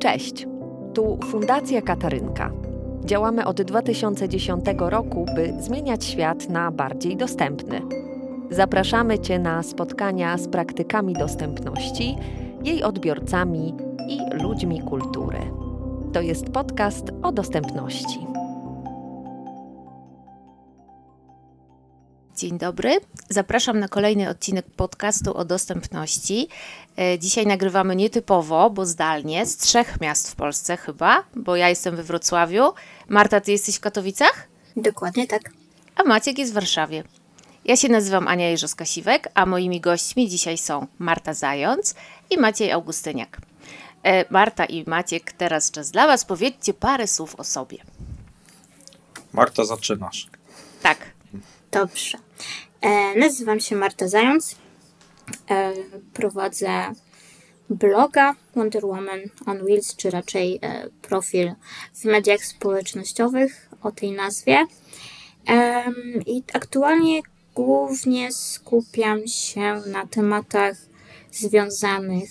Cześć, tu Fundacja Katarynka. Działamy od 2010 roku, by zmieniać świat na bardziej dostępny. Zapraszamy Cię na spotkania z praktykami dostępności, jej odbiorcami i ludźmi kultury. To jest podcast o dostępności. Dzień dobry. Zapraszam na kolejny odcinek podcastu o dostępności. E, dzisiaj nagrywamy nietypowo, bo zdalnie, z trzech miast w Polsce chyba, bo ja jestem we Wrocławiu. Marta, ty jesteś w Katowicach? Dokładnie tak. A Maciek jest w Warszawie. Ja się nazywam Ania Jerzowska-Siwek, a moimi gośćmi dzisiaj są Marta Zając i Maciej Augustyniak. E, Marta i Maciek, teraz czas dla Was. Powiedzcie parę słów o sobie. Marta, zaczynasz. Tak. Dobrze. E, nazywam się Marta Zając. E, prowadzę bloga Wonder Woman on Wheels, czy raczej e, profil w mediach społecznościowych o tej nazwie. I aktualnie głównie skupiam się na tematach związanych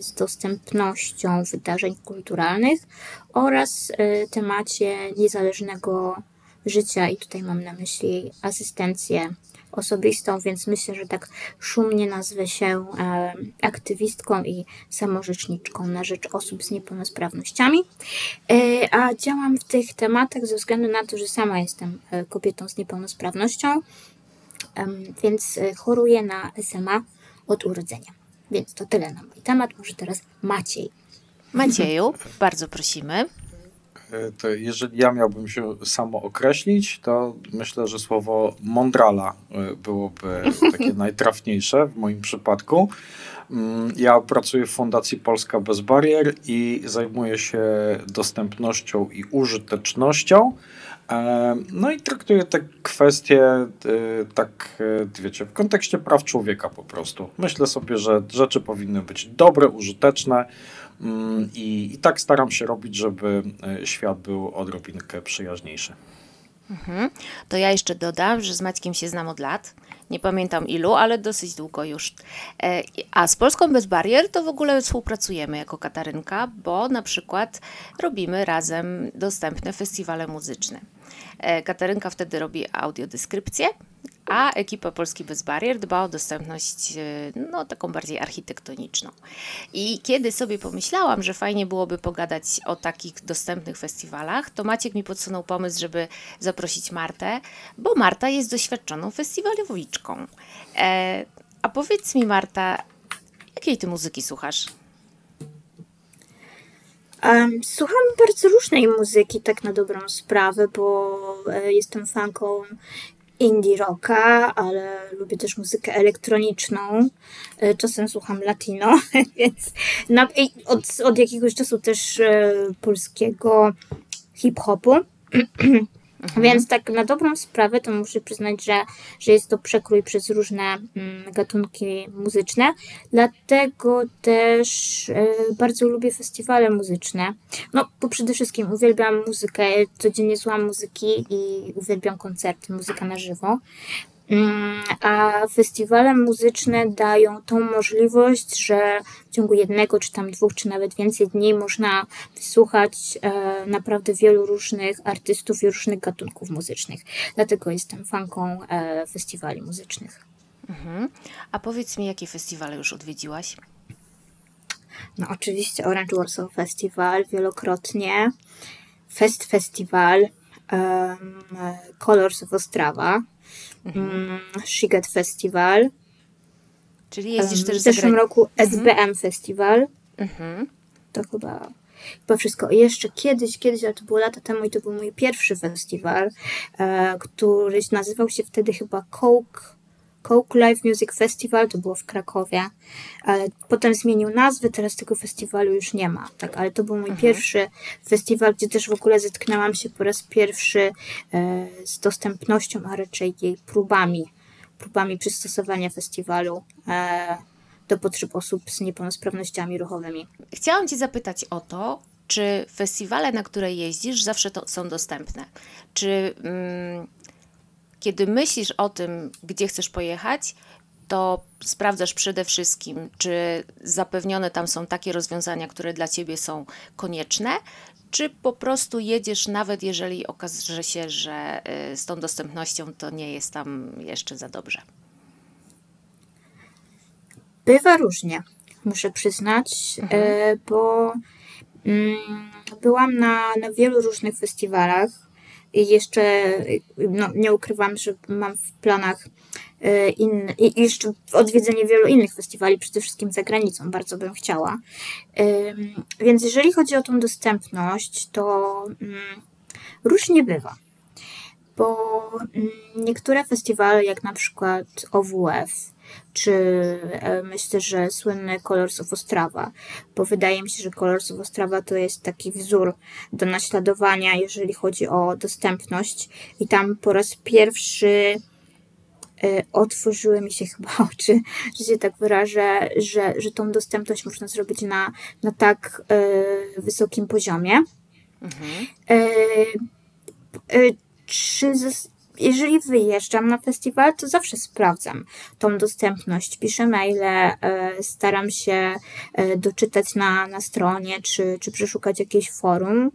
z dostępnością wydarzeń kulturalnych oraz temacie niezależnego życia i tutaj mam na myśli asystencję osobistą, więc myślę, że tak szumnie nazwę się e, aktywistką i samorzeczniczką na rzecz osób z niepełnosprawnościami. E, a działam w tych tematach ze względu na to, że sama jestem e, kobietą z niepełnosprawnością, więc choruję na SMA od urodzenia. Więc to tyle na mój temat. Może teraz Maciej. Macieju, bardzo prosimy. To jeżeli ja miałbym się samo określić, to myślę, że słowo mądrala byłoby takie najtrafniejsze w moim przypadku. Ja pracuję w Fundacji Polska Bez Barier i zajmuję się dostępnością i użytecznością. No i traktuję te kwestie tak, wiecie, w kontekście praw człowieka po prostu. Myślę sobie, że rzeczy powinny być dobre, użyteczne i, i tak staram się robić, żeby świat był odrobinkę przyjaźniejszy. Mhm. To ja jeszcze dodam, że z Maćkiem się znam od lat. Nie pamiętam ilu, ale dosyć długo już. A z Polską Bez Barier to w ogóle współpracujemy jako Katarynka, bo na przykład robimy razem dostępne festiwale muzyczne. Katarynka wtedy robi audiodeskrypcję, a ekipa Polski Bez Barier dba o dostępność no, taką bardziej architektoniczną. I kiedy sobie pomyślałam, że fajnie byłoby pogadać o takich dostępnych festiwalach, to Maciek mi podsunął pomysł, żeby zaprosić Martę, bo Marta jest doświadczoną festiwalowiczką. E, a powiedz mi Marta, jakiej ty muzyki słuchasz? Słucham bardzo różnej muzyki, tak na dobrą sprawę, bo e, jestem fanką indie rocka, ale lubię też muzykę elektroniczną. E, czasem słucham latino, więc na, od, od jakiegoś czasu też e, polskiego hip-hopu. Mhm. Więc tak na dobrą sprawę to muszę przyznać, że, że jest to przekrój przez różne mm, gatunki muzyczne. Dlatego też y, bardzo lubię festiwale muzyczne. No, bo przede wszystkim uwielbiam muzykę, codziennie słucham muzyki i uwielbiam koncerty, muzyka na żywo. A festiwale muzyczne dają tą możliwość, że w ciągu jednego, czy tam dwóch, czy nawet więcej dni można wysłuchać e, naprawdę wielu różnych artystów i różnych gatunków muzycznych. Dlatego jestem fanką e, festiwali muzycznych. Mhm. A powiedz mi, jakie festiwale już odwiedziłaś? No oczywiście Orange Warsaw Festival wielokrotnie, Fest Festival, um, Colors of Ostrawa, mhm. Shiget Festival. Czyli jeździsz um, też W zeszłym roku SBM mhm. Festival. Mhm. To chyba, chyba wszystko. Jeszcze kiedyś, kiedyś, ale to było lata temu i to był mój pierwszy festiwal, e, który nazywał się wtedy chyba Coke Coke Live Music Festival, to było w Krakowie. Ale potem zmienił nazwę, teraz tego festiwalu już nie ma. Tak, ale to był mój mhm. pierwszy festiwal, gdzie też w ogóle zetknęłam się po raz pierwszy e, z dostępnością, a raczej jej próbami, próbami przystosowania festiwalu e, do potrzeb osób z niepełnosprawnościami ruchowymi. Chciałam Cię zapytać o to, czy festiwale, na które jeździsz, zawsze są dostępne? Czy mm, kiedy myślisz o tym, gdzie chcesz pojechać, to sprawdzasz przede wszystkim, czy zapewnione tam są takie rozwiązania, które dla ciebie są konieczne, czy po prostu jedziesz, nawet jeżeli okaże się, że y, z tą dostępnością to nie jest tam jeszcze za dobrze? Bywa różnie, muszę przyznać, Mhm. e, bo mm, byłam na, na wielu różnych festiwalach jeszcze no, nie ukrywam, że mam w planach e, inne, i jeszcze odwiedzenie wielu innych festiwali, przede wszystkim za granicą, bardzo bym chciała. Więc jeżeli chodzi o tą dostępność, to mm, różnie bywa. Bo mm, niektóre festiwale, jak na przykład OWF, czy e, myślę, że słynny Colors of Ostrawa, bo wydaje mi się, że Colors of Ostrawa to jest taki wzór do naśladowania, jeżeli chodzi o dostępność. I tam po raz pierwszy e, otworzyły mi się chyba oczy, że się tak wyrażę, że, że tą dostępność można zrobić na, na tak e, wysokim poziomie. Mhm. Czy jeżeli wyjeżdżam na festiwal, to zawsze sprawdzam tą dostępność. Piszę maile, e, staram się e, doczytać na, na stronie, czy, czy przeszukać jakieś forum,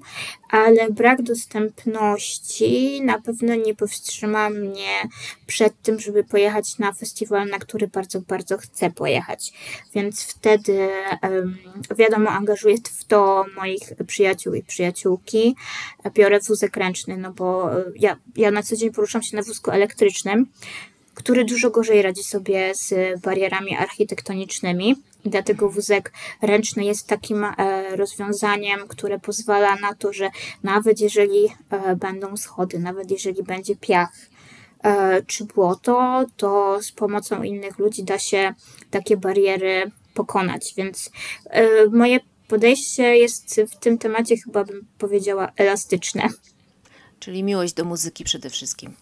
ale brak dostępności na pewno nie powstrzyma mnie przed tym, żeby pojechać na festiwal, na który bardzo, bardzo chcę pojechać. Więc wtedy, wiadomo, angażuję w to moich przyjaciół i przyjaciółki. Biorę wózek ręczny, no bo e, ja, ja na co dzień poruszam się na wózku elektrycznym, który dużo gorzej radzi sobie z barierami architektonicznymi. I dlatego wózek ręczny jest takim e, rozwiązaniem, które pozwala na to, że nawet jeżeli e, będą schody, nawet jeżeli będzie piach e, czy błoto, to z pomocą innych ludzi da się takie bariery pokonać. Więc moje podejście jest w tym temacie chyba bym powiedziała elastyczne. Czyli miłość do muzyki przede wszystkim.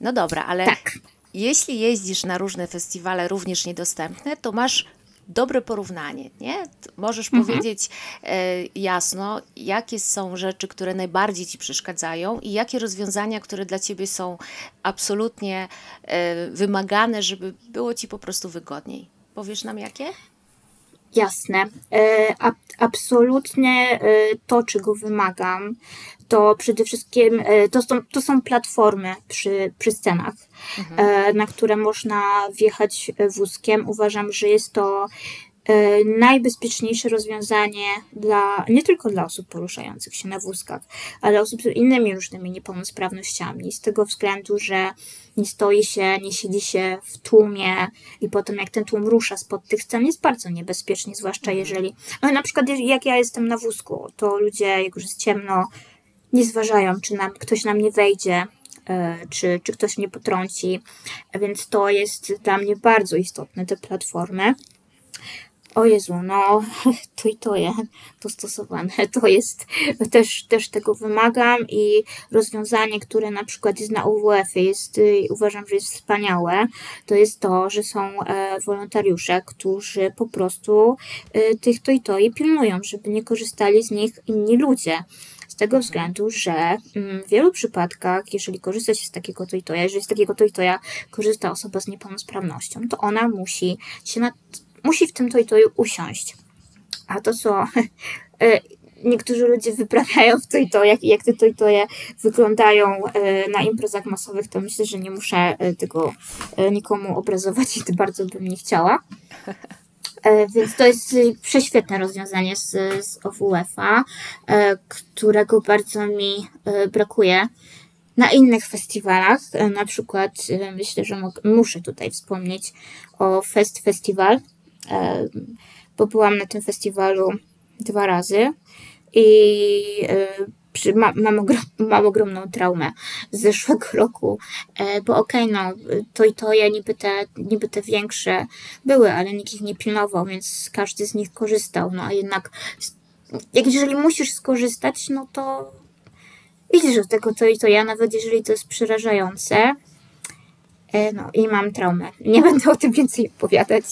No dobra, ale Tak. jeśli jeździsz na różne festiwale, również niedostępne, to masz dobre porównanie, nie? Możesz powiedzieć e, jasno, jakie są rzeczy, które najbardziej ci przeszkadzają i jakie rozwiązania, które dla ciebie są absolutnie e, wymagane, żeby było ci po prostu wygodniej. Powiesz nam jakie? Jasne. E, ab- absolutnie e, to, czego wymagam, to przede wszystkim e, to są, to są platformy przy, przy scenach, e, na które można wjechać e, wózkiem. Uważam, że jest to najbezpieczniejsze rozwiązanie dla, nie tylko dla osób poruszających się na wózkach, ale osób z innymi różnymi niepełnosprawnościami. Z tego względu, że nie stoi się, nie siedzi się w tłumie i potem jak ten tłum rusza spod tych scen jest bardzo niebezpiecznie, zwłaszcza jeżeli, no na przykład jak ja jestem na wózku, to ludzie, jak już jest ciemno, nie zważają, czy nam, ktoś na mnie wejdzie, e, czy, czy ktoś mnie potrąci, więc to jest dla mnie bardzo istotne, te platformy. O Jezu, no to i to jest dostosowane. To jest, też, też tego wymagam i rozwiązanie, które na przykład jest na UWF jest, y, uważam, że jest wspaniałe, to jest to, że są e, wolontariusze, którzy po prostu y, tych to i to i pilnują, żeby nie korzystali z nich inni ludzie. Z tego względu, że mm, w wielu przypadkach, jeżeli korzysta się z takiego to i jeżeli z takiego to i korzysta osoba z niepełnosprawnością, to ona musi się na, musi w tym to i usiąść. A to, co e, niektórzy ludzie wyprawiają w to i to, jak, jak te to i wyglądają e, na imprezach masowych, to myślę, że nie muszę e, tego nikomu obrazować i to bardzo bym nie chciała. E, Więc to jest y, prześwietne rozwiązanie z, z OWF-a, e, którego bardzo mi e, brakuje na innych festiwalach. Na przykład myślę, że muszę tutaj wspomnieć o Fest Festival, bo byłam na tym festiwalu dwa razy i przy, ma, mam, ogrom, mam ogromną traumę z zeszłego roku, e, bo okej, no to i to ja niby te, niby te większe były, ale nikt ich nie pilnował, więc każdy z nich korzystał, no a jednak jak jeżeli musisz skorzystać, no to idziesz do tego to i to ja, nawet jeżeli to jest przerażające, e, no i mam traumę. Nie będę o tym więcej opowiadać.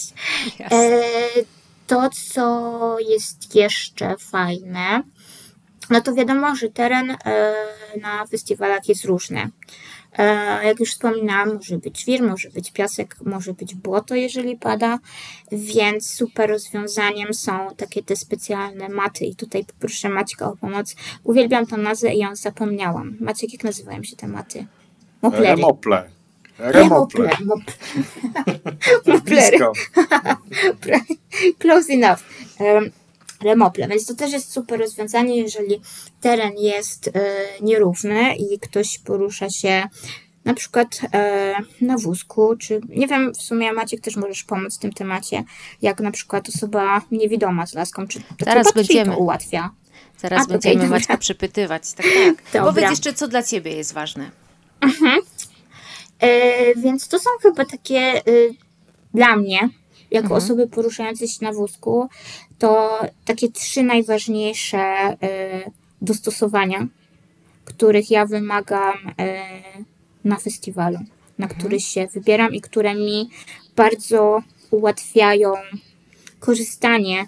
E, to, co jest jeszcze fajne, no to wiadomo, że teren e, na festiwalach jest różny. E, jak już wspominałam, może być wir, może być piasek, może być błoto, jeżeli pada, więc super rozwiązaniem są takie te specjalne maty i tutaj poproszę Maćka o pomoc. Uwielbiam tą nazwę i ją zapomniałam. Maciek, jak nazywają się te maty? Moplery. Remople. Remople. Moplery. Close enough. Um, remople. Więc to też jest super rozwiązanie, jeżeli teren jest e, nierówny i ktoś porusza się na przykład e, na wózku, czy nie wiem, w sumie Maciek też możesz pomóc w tym temacie, jak na przykład osoba niewidoma z laską, czy to Zaraz będziemy. to ułatwia. Zaraz A, będziemy okay, Maćka przypytywać. Tak, tak. Powiedz jeszcze, co dla Ciebie jest ważne. Mhm. E, więc to są chyba takie y, dla mnie, jako mhm. osoby poruszające się na wózku, to takie trzy najważniejsze y, dostosowania, których ja wymagam y, na festiwalu, na mhm. który się wybieram i które mi bardzo ułatwiają korzystanie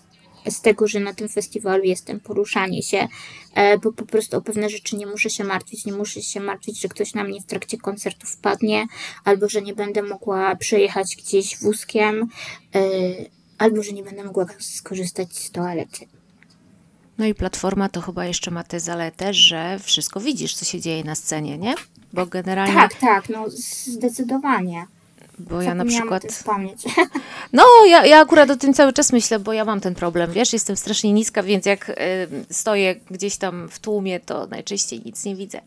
z tego, że na tym festiwalu jestem, poruszanie się, e, bo po prostu o pewne rzeczy nie muszę się martwić. Nie muszę się martwić, że ktoś na mnie w trakcie koncertu wpadnie, albo że nie będę mogła przejechać gdzieś wózkiem, e, albo że nie będę mogła skorzystać z toalety. No i platforma to chyba jeszcze ma tę zaletę, że wszystko widzisz, co się dzieje na scenie, nie? Bo generalnie. Tak, tak, no zdecydowanie. Bo ja na przykład. Wspomnieć. No, ja, ja akurat o tym cały czas myślę, bo ja mam ten problem. Wiesz, jestem strasznie niska, więc jak y, stoję gdzieś tam w tłumie, to najczęściej nic nie widzę.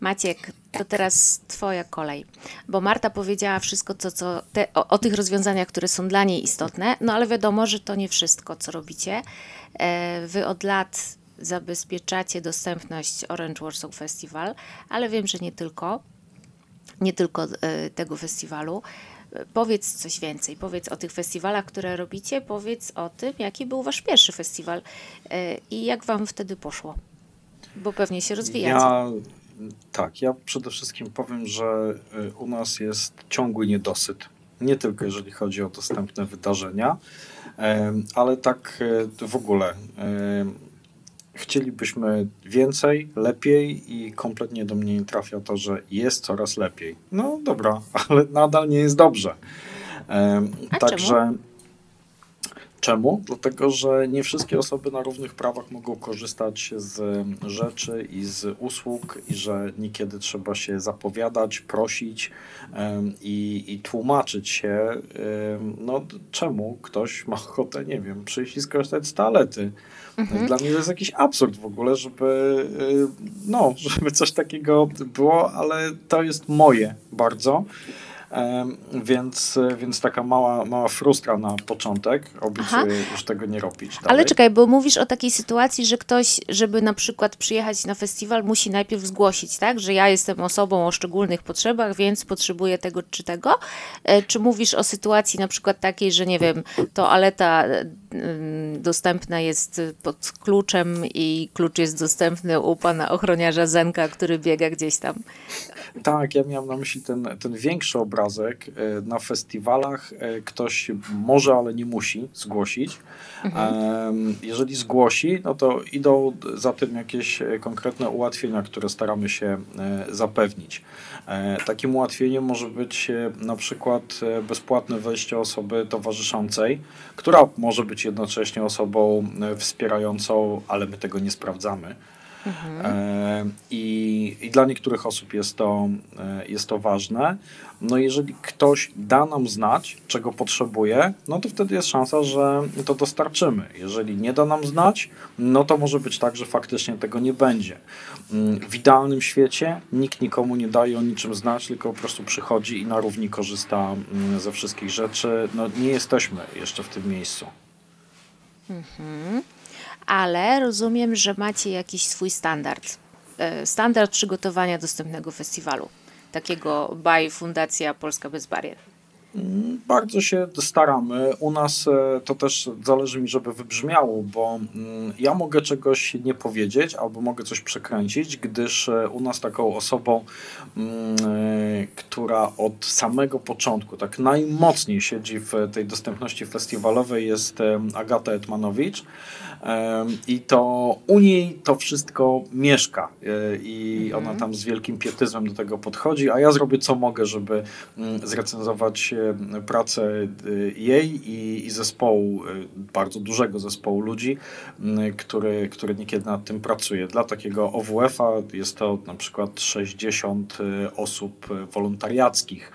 Maciek, to tak. teraz Twoja kolej, bo Marta powiedziała wszystko, co, co te, o, o, tych rozwiązaniach, które są dla niej istotne, no ale wiadomo, że to nie wszystko, co robicie. E, wy od lat zabezpieczacie dostępność Orange Warsaw Festival, ale wiem, że nie tylko nie tylko e, tego festiwalu. Powiedz coś więcej, powiedz o tych festiwalach, które robicie, powiedz o tym, jaki był wasz pierwszy festiwal e, i jak wam wtedy poszło, bo pewnie się rozwijacie. Ja, tak, ja przede wszystkim powiem, że e, u nas jest ciągły niedosyt. Nie tylko jeżeli chodzi o dostępne wydarzenia, ale tak w ogóle chcielibyśmy więcej, lepiej i kompletnie do mnie nie trafia to, że jest coraz lepiej. No dobra, ale nadal nie jest dobrze. A Także. Czemu? Czemu? Dlatego, że nie wszystkie osoby na równych prawach mogą korzystać z rzeczy i z usług, i że niekiedy trzeba się zapowiadać, prosić i, i, tłumaczyć się, no czemu ktoś ma ochotę, nie wiem, przyjść i skorzystać z toalety. Mhm. Dla mnie to jest jakiś absurd w ogóle, żeby, no, żeby coś takiego było, ale to jest moje bardzo. Więc, więc taka mała, mała frustra na początek, obiecuję już tego nie robić. Dalej. Ale czekaj, bo mówisz o takiej sytuacji, że ktoś, żeby na przykład przyjechać na festiwal, musi najpierw zgłosić, tak, że ja jestem osobą o szczególnych potrzebach, więc potrzebuję tego czy tego. E, czy mówisz o sytuacji na przykład takiej, że nie wiem, toaleta dostępna jest pod kluczem i klucz jest dostępny u pana ochroniarza Zenka, który biega gdzieś tam? Tak, ja miałem na myśli ten, ten większy obrazek. E, na festiwalach e, ktoś może, ale nie musi zgłosić. Mhm. Jeżeli zgłosi, no to idą za tym jakieś konkretne ułatwienia, które staramy się e, zapewnić. Takim ułatwieniem może być na przykład bezpłatne wejście osoby towarzyszącej, która może być jednocześnie osobą wspierającą, ale my tego nie sprawdzamy. Mhm. E, I, I dla niektórych osób jest to, e, jest to ważne. No jeżeli ktoś da nam znać, czego potrzebuje, no to wtedy jest szansa, że to dostarczymy. Jeżeli nie da nam znać, no to może być tak, że faktycznie tego nie będzie. Mm, w idealnym świecie nikt nikomu nie daje o niczym znać, tylko po prostu przychodzi i na równi korzysta mm, ze wszystkich rzeczy. No nie jesteśmy jeszcze w tym miejscu. Mhm ale rozumiem, że macie jakiś swój standard. E, standard przygotowania dostępnego festiwalu, takiego by Fundacja Polska Bez Barier. Mm, bardzo się staramy. U nas e, to też zależy mi, żeby wybrzmiało, bo mm, ja mogę czegoś nie powiedzieć albo mogę coś przekręcić, gdyż e, u nas taką osobą, mm, która od samego początku tak najmocniej siedzi w tej dostępności festiwalowej jest Agata Etmanowicz I to u niej to wszystko mieszka e, i ona Mhm. tam z wielkim pietyzmem do tego podchodzi, a ja zrobię co mogę, żeby mm, zrecenzować e, pracę e, jej i, i zespołu, bardzo dużego zespołu ludzi, który, który niekiedy nad tym pracuje. Dla takiego OWF-a jest to na przykład 60 e, osób wolontariackich,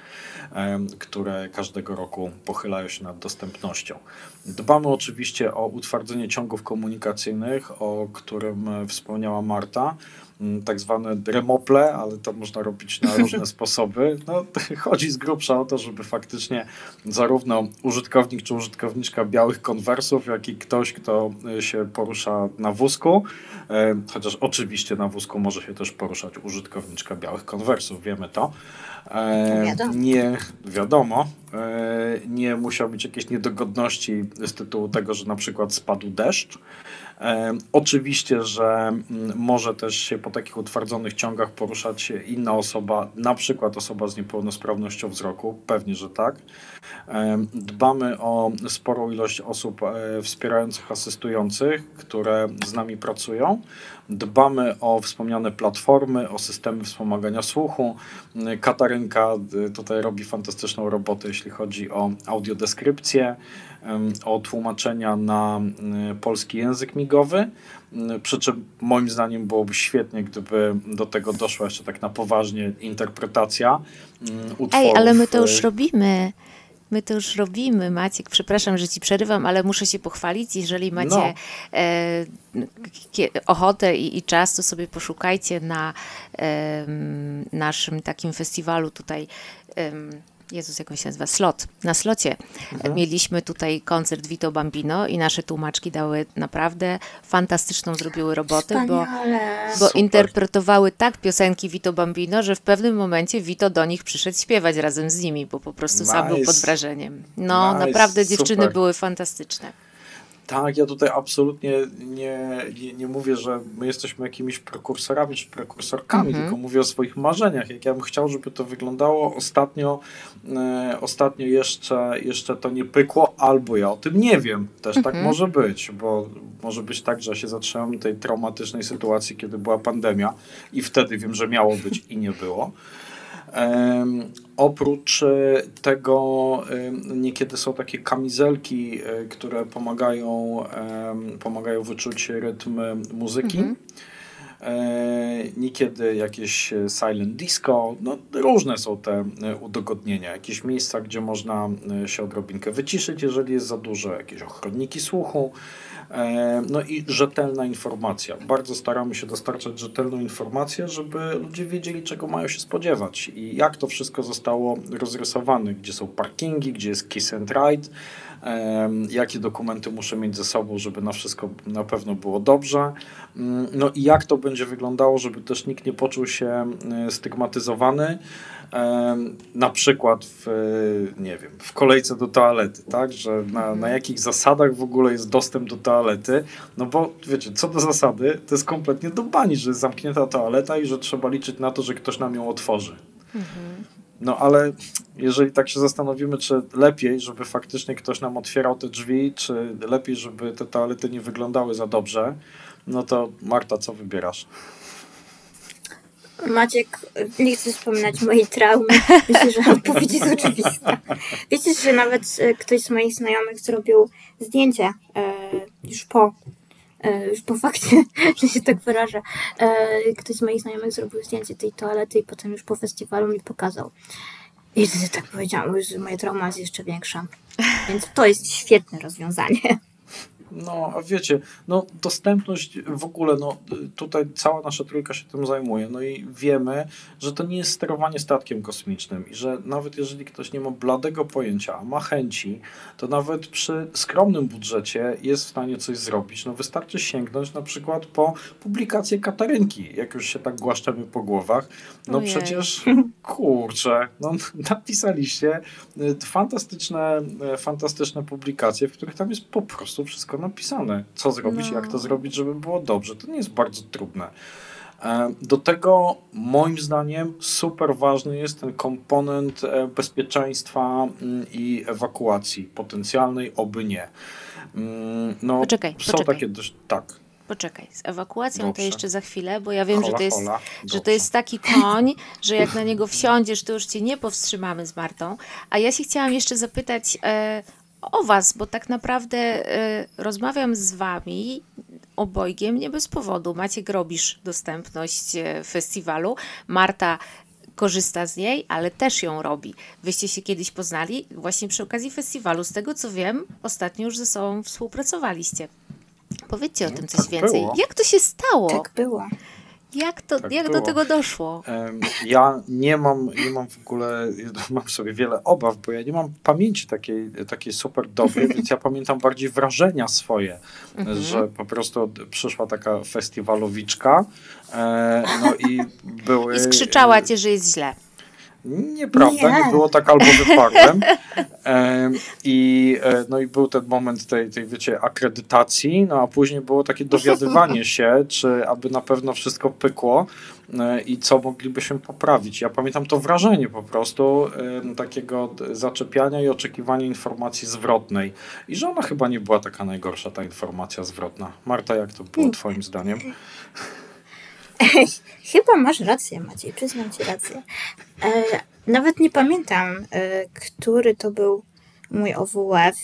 które każdego roku pochylają się nad dostępnością. Dbamy oczywiście o utwardzenie ciągów komunikacyjnych, o którym e, wspomniała Marta. M, Tak zwane remople, ale to można robić na różne sposoby. No, chodzi z grubsza o to, żeby faktycznie zarówno użytkownik czy użytkowniczka białych konwersów, jak i ktoś, kto e, się porusza na wózku, e, chociaż oczywiście na wózku może się też poruszać użytkowniczka białych konwersów, wiemy to. E, Wiadomo. Nie wiadomo, e, nie musiał być jakieś niedogodności z tytułu tego, że na przykład spadł deszcz. Oczywiście, że mm, może też się po takich utwardzonych ciągach poruszać inna osoba, na przykład osoba z niepełnosprawnością wzroku, pewnie, że tak. E, Dbamy o sporą ilość osób e, wspierających, asystujących, które z nami pracują. Dbamy o wspomniane platformy, o systemy wspomagania słuchu. Katarynka y, tutaj robi fantastyczną robotę, jeśli chodzi o audiodeskrypcję, o tłumaczenia na y, polski język migowy. Przy czym moim zdaniem byłoby świetnie, gdyby do tego doszła jeszcze tak na poważnie interpretacja y, utworów. Ej, ale my to już robimy. My to już robimy, Maciek. Przepraszam, że ci przerywam, ale muszę się pochwalić. Jeżeli macie No. e, ochotę i, i czas, to sobie poszukajcie na em, naszym takim festiwalu tutaj. em, Jezus, jak on się nazywa? Slot. Na slocie Mhm. mieliśmy tutaj koncert Vito Bambino i nasze tłumaczki dały naprawdę fantastyczną zrobiły robotę, bo Wspaniale. bo interpretowały tak piosenki Vito Bambino, że w pewnym momencie Vito do nich przyszedł śpiewać razem z nimi, bo po prostu sam był Nice. pod wrażeniem. No, Nice, naprawdę dziewczyny super. były fantastyczne. Tak, ja tutaj absolutnie nie, nie, nie mówię, że my jesteśmy jakimiś prekursorami czy prekursorkami, Mhm. tylko mówię o swoich marzeniach. Jak ja bym chciał, żeby to wyglądało, ostatnio, e, ostatnio jeszcze, jeszcze to nie pykło, albo ja o tym nie wiem. Też tak Mhm. może być, bo może być tak, że się zatrzymam tej traumatycznej sytuacji, kiedy była pandemia i wtedy wiem, że miało być i nie było. Oprócz e, tego niekiedy są takie kamizelki, e, które pomagają, pomagają wyczuć rytm muzyki. Mhm. E, niekiedy jakieś e, silent disco, no różne są te e, udogodnienia. Jakieś miejsca, gdzie można się odrobinkę wyciszyć, jeżeli jest za dużo, jakieś ochronniki słuchu. No i rzetelna informacja. Bardzo staramy się dostarczać rzetelną informację, żeby ludzie wiedzieli, czego mają się spodziewać i jak to wszystko zostało rozrysowane, gdzie są parkingi, gdzie jest kiss and ride, jakie dokumenty muszę mieć ze sobą, żeby na wszystko na pewno było dobrze. Mm, No i jak to będzie wyglądało, żeby też nikt nie poczuł się e, stygmatyzowany. Na przykład w, nie wiem, w kolejce do toalety, tak? Że na, na jakich zasadach w ogóle jest dostęp do toalety. No bo wiecie, co do zasady, to jest kompletnie do bani, że jest zamknięta toaleta i że trzeba liczyć na to, że ktoś nam ją otworzy. No ale jeżeli tak się zastanowimy, czy lepiej, żeby faktycznie ktoś nam otwierał te drzwi, czy lepiej, żeby te toalety nie wyglądały za dobrze, no to Marta, co wybierasz? Maciek, nie chcę wspominać mojej traumy. Myślę, że odpowiedź jest oczywista. Wiecie, że nawet e, ktoś z moich znajomych zrobił zdjęcie e, już po już po fakcie, że się tak wyrażę. E, ktoś z moich znajomych zrobił zdjęcie tej toalety i potem już po festiwalu mi pokazał. I wtedy tak powiedziałam, że moja trauma jest jeszcze większa. Więc to jest świetne rozwiązanie. No, a wiecie, no dostępność w ogóle, no tutaj cała nasza trójka się tym zajmuje, no i wiemy, że to nie jest sterowanie statkiem kosmicznym i że nawet jeżeli ktoś nie ma bladego pojęcia, a ma chęci, to nawet przy skromnym budżecie jest w stanie coś zrobić. No wystarczy sięgnąć na przykład po publikację Katarynki, jak już się tak głaszczemy po głowach. No Ojej. przecież, kurczę, no napisaliście y, fantastyczne, y, fantastyczne publikacje, w których tam jest po prostu wszystko napisane. Co zrobić, No. jak to zrobić, żeby było dobrze. To nie jest bardzo trudne. E, do tego moim zdaniem super ważny jest ten komponent e, bezpieczeństwa mm, i ewakuacji potencjalnej, oby nie. Mm, no, poczekaj, są poczekaj. takie dość, tak. Poczekaj, z ewakuacją Dobrze. to jeszcze za chwilę, bo ja wiem, że Hola, to, jest, hola. że to jest taki koń, że jak na niego wsiądziesz, to już cię nie powstrzymamy z Martą. A ja się chciałam jeszcze zapytać e, o was, bo tak naprawdę e, rozmawiam z wami obojgiem nie bez powodu. Maciek robisz dostępność e, festiwalu, Marta korzysta z niej, ale też ją robi. Wyście się kiedyś poznali właśnie przy okazji festiwalu. Z tego co wiem, ostatnio już ze sobą współpracowaliście. Powiedzcie o No, tym coś tak więcej. było. Jak to się stało? Tak było. Jak, to, Tak jak do tego doszło? Ja nie mam, nie mam w ogóle, mam sobie wiele obaw, bo ja nie mam pamięci takiej, takiej super dobrej, więc ja pamiętam bardziej wrażenia swoje, Mhm. że po prostu przyszła taka festiwalowiczka, e, no i były... I skrzyczała cię, że jest źle. Nieprawda, nie. Nie. było tak albo wyparłem. Em, I, e, no i był ten moment tej, tej, wiecie, akredytacji, no a później było takie dowiadywanie się, czy aby na pewno wszystko pykło e, i co moglibyśmy poprawić. Ja pamiętam to wrażenie po prostu em, takiego zaczepiania i oczekiwania informacji zwrotnej. I że ona chyba nie była taka najgorsza, ta informacja zwrotna. Marta, jak to było twoim zdaniem? Chyba masz rację, Maciej, przyznam ci rację. E, nawet nie pamiętam, e, który to był mój OWF,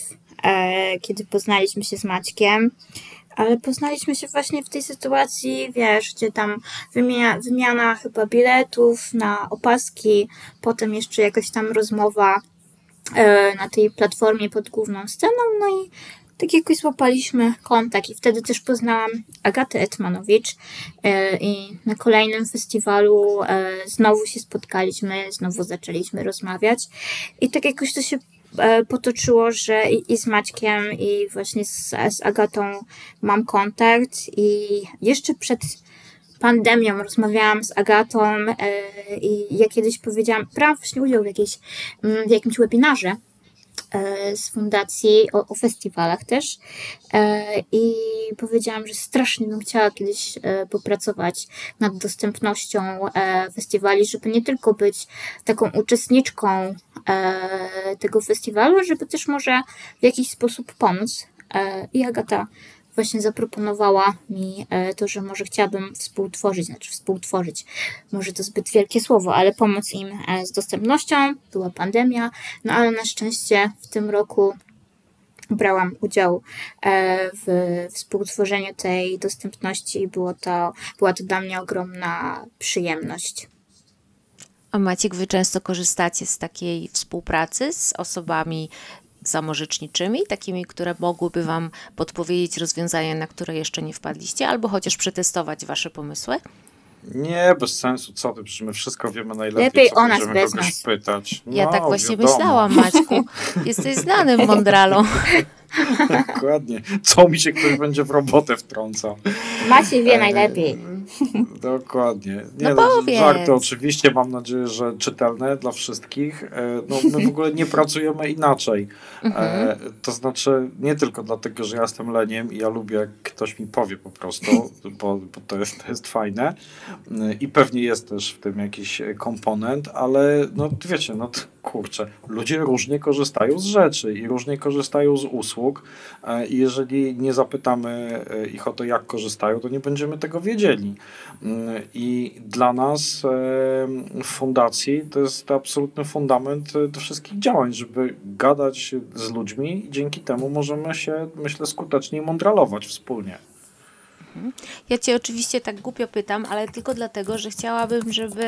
e, kiedy poznaliśmy się z Maćkiem, ale poznaliśmy się właśnie w tej sytuacji, wiesz, gdzie tam wymiana, wymiana chyba biletów na opaski, potem jeszcze jakaś tam rozmowa e, na tej platformie pod główną sceną, no i tak jakoś złapaliśmy kontakt i wtedy też poznałam Agatę Etmanowicz e, i na kolejnym festiwalu e, znowu się spotkaliśmy, znowu zaczęliśmy rozmawiać. I tak jakoś to się e, potoczyło, że i, z Maćkiem i właśnie z, z Agatą mam kontakt. I jeszcze przed pandemią rozmawiałam z Agatą i ja kiedyś powiedziałam, brałam właśnie udział w, jakiejś, mm, w jakimś webinarze z fundacji o, o festiwalach też e, i powiedziałam, że strasznie bym chciała kiedyś e, popracować nad dostępnością e, festiwali, żeby nie tylko być taką uczestniczką e, tego festiwalu, żeby też może w jakiś sposób pomóc. E, I Agata właśnie zaproponowała mi e, to, że może chciałabym współtworzyć, znaczy współtworzyć, może to zbyt wielkie słowo, ale pomóc im e, z dostępnością. Była pandemia, no ale na szczęście w tym roku brałam udział e, w współtworzeniu tej dostępności i było to, była to dla mnie ogromna przyjemność. A Maciek, wy często korzystacie z takiej współpracy z osobami samorzeczniczymi, takimi, które mogłyby wam podpowiedzieć rozwiązania, na które jeszcze nie wpadliście, albo chociaż przetestować wasze pomysły? Nie, bez sensu, co ty, przecież my wszystko wiemy najlepiej, Lepiej co o nas bez kogoś nas. pytać. Ja no, tak właśnie wiadomo. myślałam, Maćku. Jesteś znanym mądralą. Dokładnie. Co mi się ktoś będzie w robotę wtrącał. Maciej wie E, najlepiej. Dokładnie. No Nie, powiedz. żarty oczywiście, mam nadzieję, że czytelne dla wszystkich. E, No, my w ogóle nie pracujemy inaczej. Mhm. E, To znaczy, nie tylko dlatego, że ja jestem leniem i ja lubię, jak ktoś mi powie po prostu, bo, bo to, jest, to jest fajne. I pewnie jest też w tym jakiś komponent, ale no wiecie, no kurczę, ludzie różnie korzystają z rzeczy i różnie korzystają z usług. E, I jeżeli nie zapytamy e, ich o to, jak korzystają, to nie będziemy tego wiedzieli. Mm, I dla nas e, w fundacji to jest absolutny fundament do wszystkich działań, żeby gadać z ludźmi i dzięki temu możemy się, myślę, skutecznie mądralować wspólnie. Ja cię oczywiście tak głupio pytam, ale tylko dlatego, że chciałabym, żeby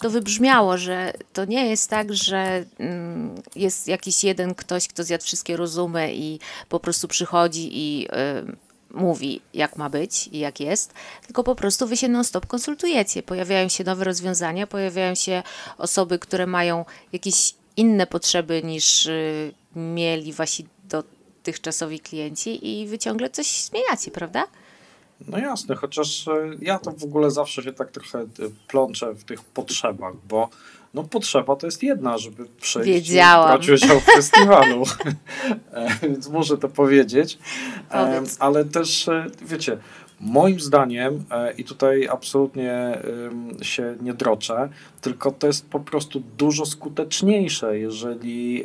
to wybrzmiało, że to nie jest tak, że mm, jest jakiś jeden ktoś, kto zjadł wszystkie rozumy i po prostu przychodzi i y, mówi, jak ma być i jak jest, tylko po prostu wy się non-stop konsultujecie. Pojawiają się nowe rozwiązania, pojawiają się osoby, które mają jakieś inne potrzeby niż y, mieli wasi dotychczasowi klienci i wy ciągle coś zmieniacie, prawda? No jasne, chociaż e, ja to w ogóle zawsze się tak trochę e, plączę w tych potrzebach, bo no potrzeba to jest jedna, żeby przyjść Wiedziałam. i brać udział w festiwalu. E, Więc muszę to powiedzieć. Powiedz. Ale też, wiecie, Moim zdaniem, i tutaj absolutnie się nie droczę, tylko to jest po prostu dużo skuteczniejsze, jeżeli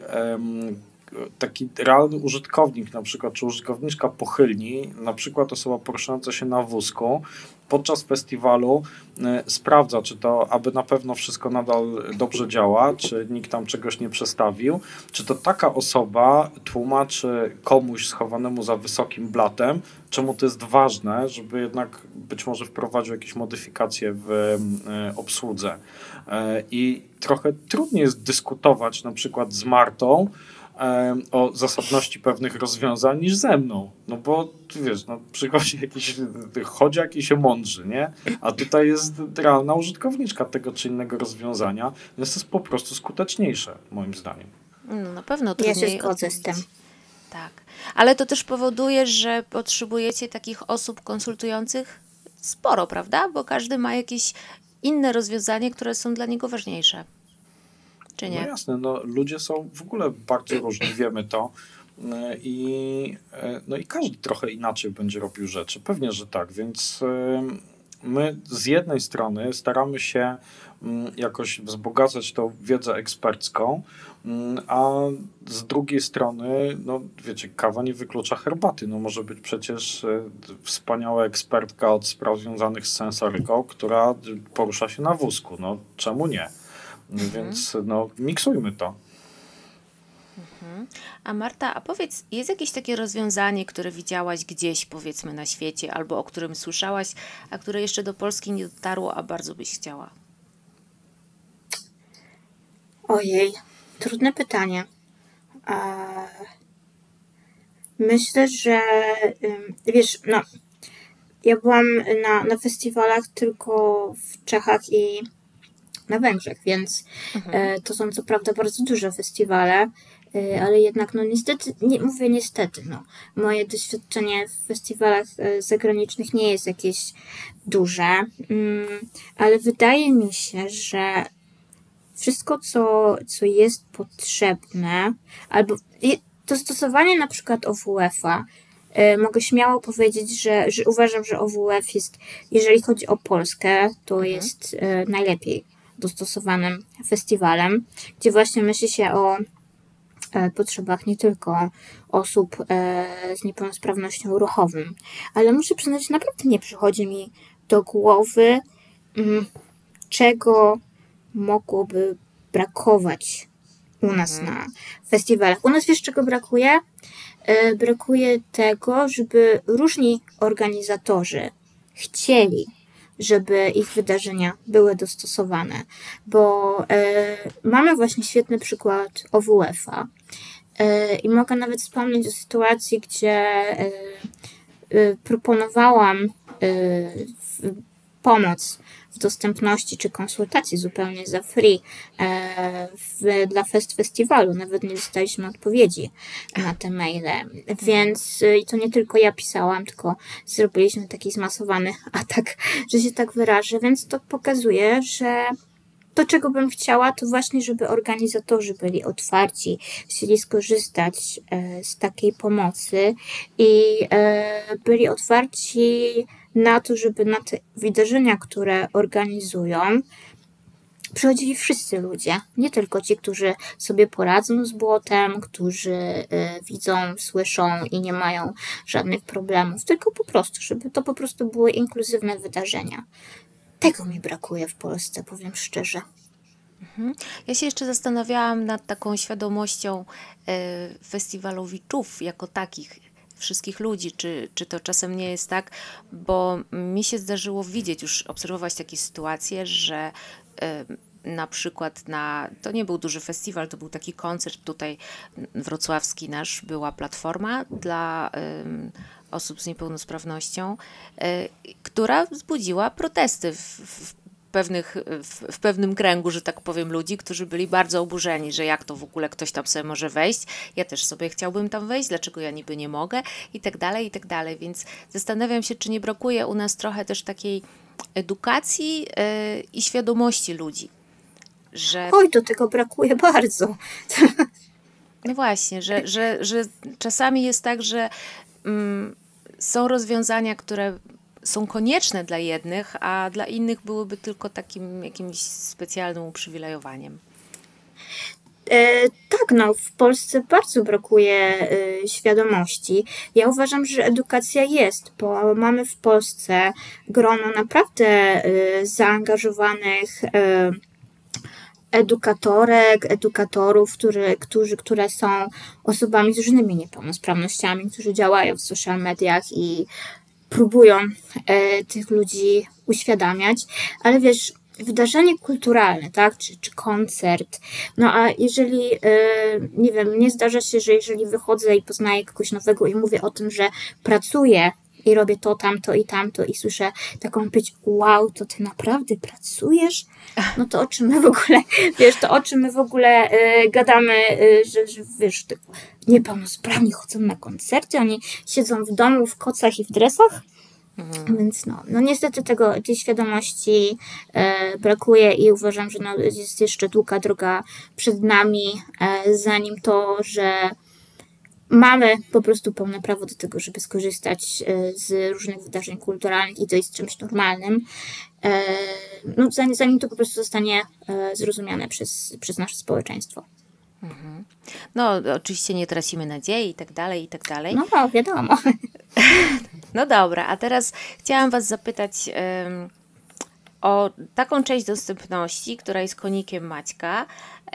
taki realny użytkownik, na przykład, czy użytkowniczka pochylni, na przykład osoba poruszająca się na wózku, podczas festiwalu y, sprawdza, czy to, aby na pewno wszystko nadal dobrze działa, czy nikt tam czegoś nie przestawił, czy to taka osoba tłumaczy komuś schowanemu za wysokim blatem, czemu to jest ważne, żeby jednak być może wprowadził jakieś modyfikacje w y, obsłudze. Y, I trochę trudniej jest dyskutować na przykład z Martą, o zasadności pewnych rozwiązań niż ze mną. No bo wiesz, no, przychodzi jakiś chodziak i się mądrzy, nie? A tutaj jest realna użytkowniczka tego czy innego rozwiązania, więc to jest po prostu skuteczniejsze, moim zdaniem. No, na pewno trudniej. Ja się zgodzę z tym. Tak. Ale to też powoduje, że potrzebujecie takich osób konsultujących sporo, prawda? Bo każdy ma jakieś inne rozwiązanie, które są dla niego ważniejsze czy nie? No jasne, no, ludzie są w ogóle bardzo różni, wiemy to. E, I, e, no i każdy trochę inaczej będzie robił rzeczy. Pewnie, że tak, więc e, my z jednej strony staramy się mm, jakoś wzbogacać tą wiedzę ekspercką, mm, a z drugiej strony, no wiecie, kawa nie wyklucza herbaty. No może być przecież wspaniała ekspertka od spraw związanych z sensoryką, która porusza się na wózku. No czemu nie? Mhm. Więc no, miksujmy to. Mhm. A Marta, a powiedz, jest jakieś takie rozwiązanie, które widziałaś gdzieś, powiedzmy, na świecie, albo o którym słyszałaś, a które jeszcze do Polski nie dotarło, a bardzo byś chciała? Ojej, trudne pytanie. Myślę, że wiesz, no, ja byłam na, na festiwalach tylko w Czechach i na Węgrzech, więc mhm. E, to są co prawda bardzo duże festiwale, e, ale jednak no niestety, nie, mówię niestety, no, moje doświadczenie w festiwalach e, zagranicznych nie jest jakieś duże, mm, ale wydaje mi się, że wszystko, co, co jest potrzebne, albo dostosowanie na przykład OWF-a, mogę śmiało powiedzieć, że, że uważam, że OWF jest, jeżeli chodzi o Polskę, to mhm. jest najlepiej dostosowanym festiwalem, gdzie właśnie myśli się o e, potrzebach nie tylko osób e, z niepełnosprawnością ruchową. Ale muszę przyznać, naprawdę nie przychodzi mi do głowy, mm, czego mogłoby brakować u nas mhm. na festiwalach. U nas wiesz, czego brakuje? E, brakuje tego, żeby różni organizatorzy chcieli żeby ich wydarzenia były dostosowane, bo e, mamy właśnie świetny przykład OWF-a e, i mogę nawet wspomnieć o sytuacji, gdzie e, e proponowałam e, pomoc w dostępności czy konsultacji zupełnie za free e, w, dla Fest Festiwalu. Nawet nie dostaliśmy odpowiedzi na te maile. Więc e, i to nie tylko ja pisałam, tylko zrobiliśmy taki zmasowany atak, że się tak wyrażę. Więc to pokazuje, że to, czego bym chciała, to właśnie, żeby organizatorzy byli otwarci, chcieli skorzystać e, z takiej pomocy i byli otwarci na to, żeby na te wydarzenia, które organizują, przychodzili wszyscy ludzie, nie tylko ci, którzy sobie poradzą z błotem, którzy y, widzą, słyszą i nie mają żadnych problemów, tylko po prostu, żeby to po prostu były inkluzywne wydarzenia. Tego mi brakuje w Polsce, powiem szczerze. Mhm. Ja się jeszcze zastanawiałam nad taką świadomością y, festiwalowiczów jako takich, wszystkich ludzi, czy, czy to czasem nie jest tak, bo mi się zdarzyło widzieć, już obserwować takie sytuacje, że na przykład na, to nie był duży festiwal, to był taki koncert tutaj wrocławski nasz, była platforma dla osób z niepełnosprawnością, e, która wzbudziła protesty w, w pewnych, w, w, pewnym kręgu, że tak powiem, ludzi, którzy byli bardzo oburzeni, że jak to w ogóle ktoś tam sobie może wejść, ja też sobie chciałbym tam wejść, dlaczego ja niby nie mogę i tak dalej, i tak dalej. Więc zastanawiam się, czy nie brakuje u nas trochę też takiej edukacji yy, i świadomości ludzi. Że... Oj, do tego brakuje bardzo. No właśnie, że, że, że czasami jest tak, że mm, są rozwiązania, które są konieczne dla jednych, a dla innych byłyby tylko takim jakimś specjalnym uprzywilejowaniem. E, tak, no, w Polsce bardzo brakuje e, świadomości. Ja uważam, że edukacja jest, bo mamy w Polsce grono naprawdę e, zaangażowanych e, edukatorek, edukatorów, który, którzy, które są osobami z różnymi niepełnosprawnościami, którzy działają w social mediach i próbują e, tych ludzi uświadamiać, ale wiesz, wydarzenie kulturalne, tak, czy, czy koncert, no a jeżeli, e, nie wiem, nie zdarza się, że jeżeli wychodzę i poznaję kogoś nowego i mówię o tym, że pracuję i robię to, tamto i tamto i słyszę taką odpowiedź, wow, to ty naprawdę pracujesz? No to o czym my w ogóle, wiesz, to o czym my w ogóle y, gadamy, y, że, że wiesz, te niepełnosprawni chodzą na koncerty, oni siedzą w domu w kocach i w dresach, Więc no, no niestety tego, tej świadomości e, brakuje i uważam, że no, jest jeszcze długa droga przed nami, e, zanim to, że mamy po prostu pełne prawo do tego, żeby skorzystać e, z różnych wydarzeń kulturalnych i to jest czymś normalnym. E, no, zanim, zanim to po prostu zostanie e, zrozumiane przez, przez nasze społeczeństwo. No, oczywiście nie tracimy nadziei i tak dalej, i tak dalej. No, no wiadomo. No dobra, a teraz chciałam Was zapytać em, o taką część dostępności, która jest konikiem Maćka,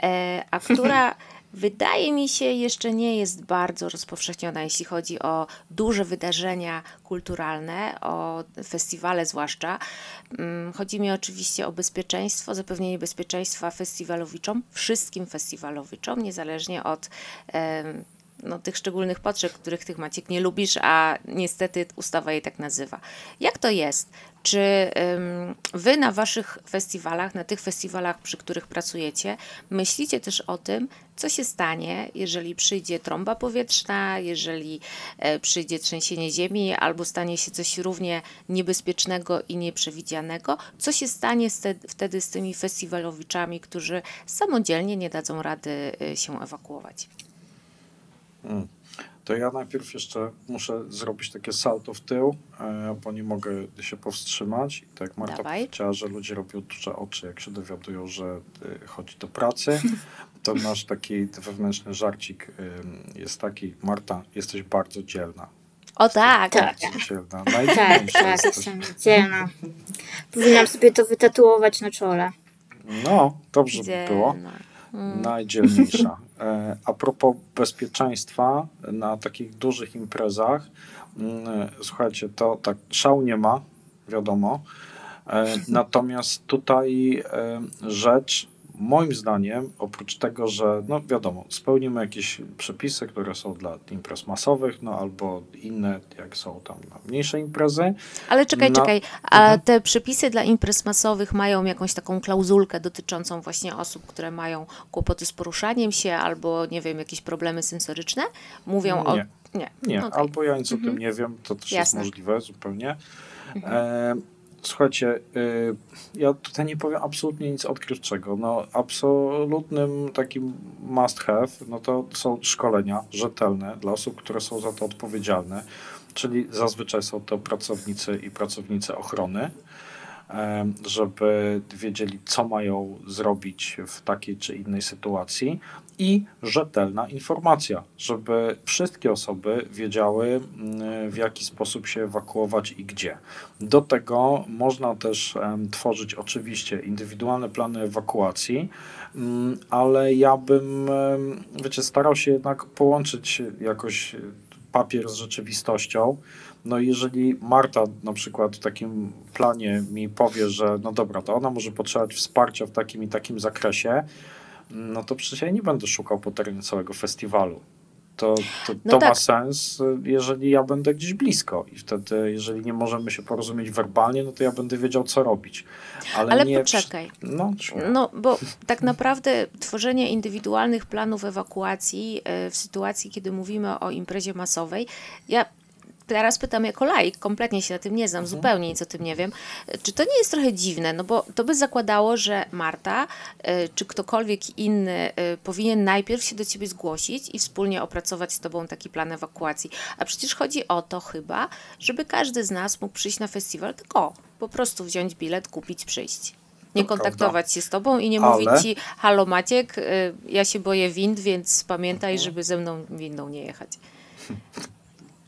e, a która wydaje mi się jeszcze nie jest bardzo rozpowszechniona, jeśli chodzi o duże wydarzenia kulturalne, o festiwale zwłaszcza. Mm, Chodzi mi oczywiście o bezpieczeństwo, zapewnienie bezpieczeństwa festiwalowiczom, wszystkim festiwalowiczom, niezależnie od no, tych szczególnych potrzeb, których tych Maciek nie lubisz, a niestety ustawa je tak nazywa. Jak to jest? Czy wy na waszych festiwalach, na tych festiwalach, przy których pracujecie, myślicie też o tym, co się stanie, jeżeli przyjdzie trąba powietrzna, jeżeli e, przyjdzie trzęsienie ziemi, albo stanie się coś równie niebezpiecznego i nieprzewidzianego? Co się stanie wtedy z tymi festiwalowiczami, którzy samodzielnie nie dadzą rady e, się ewakuować? Mm. To ja najpierw jeszcze muszę zrobić takie salto w tył, e, bo nie mogę się powstrzymać. I tak Marta Dawaj. powiedziała, że ludzie robią duże oczy, jak się dowiadują, że e, chodzi do pracy. To nasz taki wewnętrzny żarcik jest taki, Marta, jesteś bardzo dzielna. O tak! Tak. Dzielna, Tak, najdzielniejsza tak, jestem dzielna. Powinnam sobie to wytatuować na czole. No, dobrze by było. Dzielna. Najdzielniejsza. E, A propos bezpieczeństwa na takich dużych imprezach, mm, słuchajcie, to tak, szału nie ma, wiadomo. E, Natomiast tutaj e, rzecz, moim zdaniem, oprócz tego, że no wiadomo, spełnimy jakieś przepisy, które są dla imprez masowych, no albo inne, jak są tam na mniejsze imprezy, Ale czekaj, No. czekaj. A Mhm. te przepisy dla imprez masowych mają jakąś taką klauzulkę dotyczącą właśnie osób, które mają kłopoty z poruszaniem się albo, nie wiem, jakieś problemy sensoryczne? Mówią o... Nie. Nie. Nie, Okej. albo ja nic o tym nie wiem, to też Jasne. jest możliwe zupełnie. E, słuchajcie, y, ja tutaj nie powiem absolutnie nic odkrywczego. No, absolutnym takim must have, no to są szkolenia rzetelne dla osób, które są za to odpowiedzialne, czyli zazwyczaj są to pracownicy i pracownice ochrony żeby wiedzieli, co mają zrobić w takiej czy innej sytuacji i rzetelna informacja, żeby wszystkie osoby wiedziały, mm, w jaki sposób się ewakuować i gdzie. Do tego można też tworzyć oczywiście indywidualne plany ewakuacji, mm, ale ja bym, wiecie, starał się jednak połączyć jakoś papier z rzeczywistością. No jeżeli Marta na przykład w takim planie mi powie, że no dobra, to ona może potrzebować wsparcia w takim i takim zakresie, no to przecież ja nie będę szukał po terenie całego festiwalu. To, to, No to ma tak. sens, jeżeli ja będę gdzieś blisko i wtedy, jeżeli nie możemy się porozumieć werbalnie, no to ja będę wiedział, co robić. Ale, Ale nie poczekaj. No. No, bo tak naprawdę tworzenie indywidualnych planów ewakuacji e, w sytuacji, kiedy mówimy o imprezie masowej, ja teraz pytam jako laik, kompletnie się na tym nie znam, Mhm. zupełnie nic o tym nie wiem. Czy to nie jest trochę dziwne? No bo to by zakładało, że Marta, y, czy ktokolwiek inny y, powinien najpierw się do ciebie zgłosić i wspólnie opracować z tobą taki plan ewakuacji. A przecież chodzi o to chyba, żeby każdy z nas mógł przyjść na festiwal, tylko po prostu wziąć bilet, kupić, przyjść. Nie To kontaktować prawda. się z tobą i nie Ale- mówić ci, halo Maciek, y, ja się boję wind, więc pamiętaj, Mhm. żeby ze mną windą nie jechać.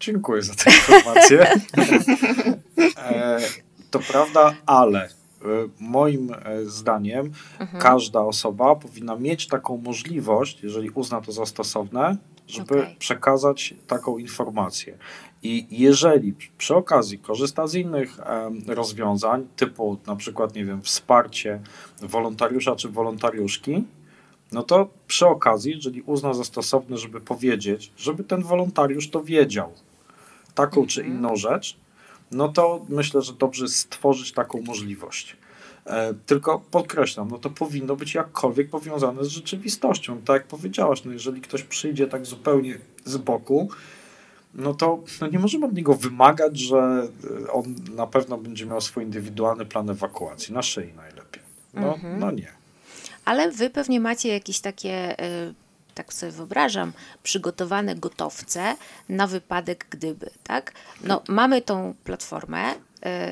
Dziękuję za tę informację. e, to prawda, ale e, moim e, zdaniem każda osoba powinna mieć taką możliwość, jeżeli uzna to za stosowne, żeby Okej. przekazać taką informację. I jeżeli przy okazji korzysta z innych rozwiązań, typu na przykład, nie wiem, wsparcie wolontariusza czy wolontariuszki, no to przy okazji, jeżeli uzna za stosowne, żeby powiedzieć, żeby ten wolontariusz to wiedział, taką czy inną rzecz, no to myślę, że dobrze stworzyć taką możliwość. E, tylko podkreślam, no to powinno być jakkolwiek powiązane z rzeczywistością. Tak jak powiedziałaś, no jeżeli ktoś przyjdzie tak zupełnie z boku, no to no nie możemy od niego wymagać, że e, on na pewno będzie miał swój indywidualny plan ewakuacji, na szyi najlepiej. No, no nie. Ale wy pewnie macie jakieś takie, y, tak sobie wyobrażam, przygotowane gotowce na wypadek gdyby, tak? No, mamy tą platformę. y,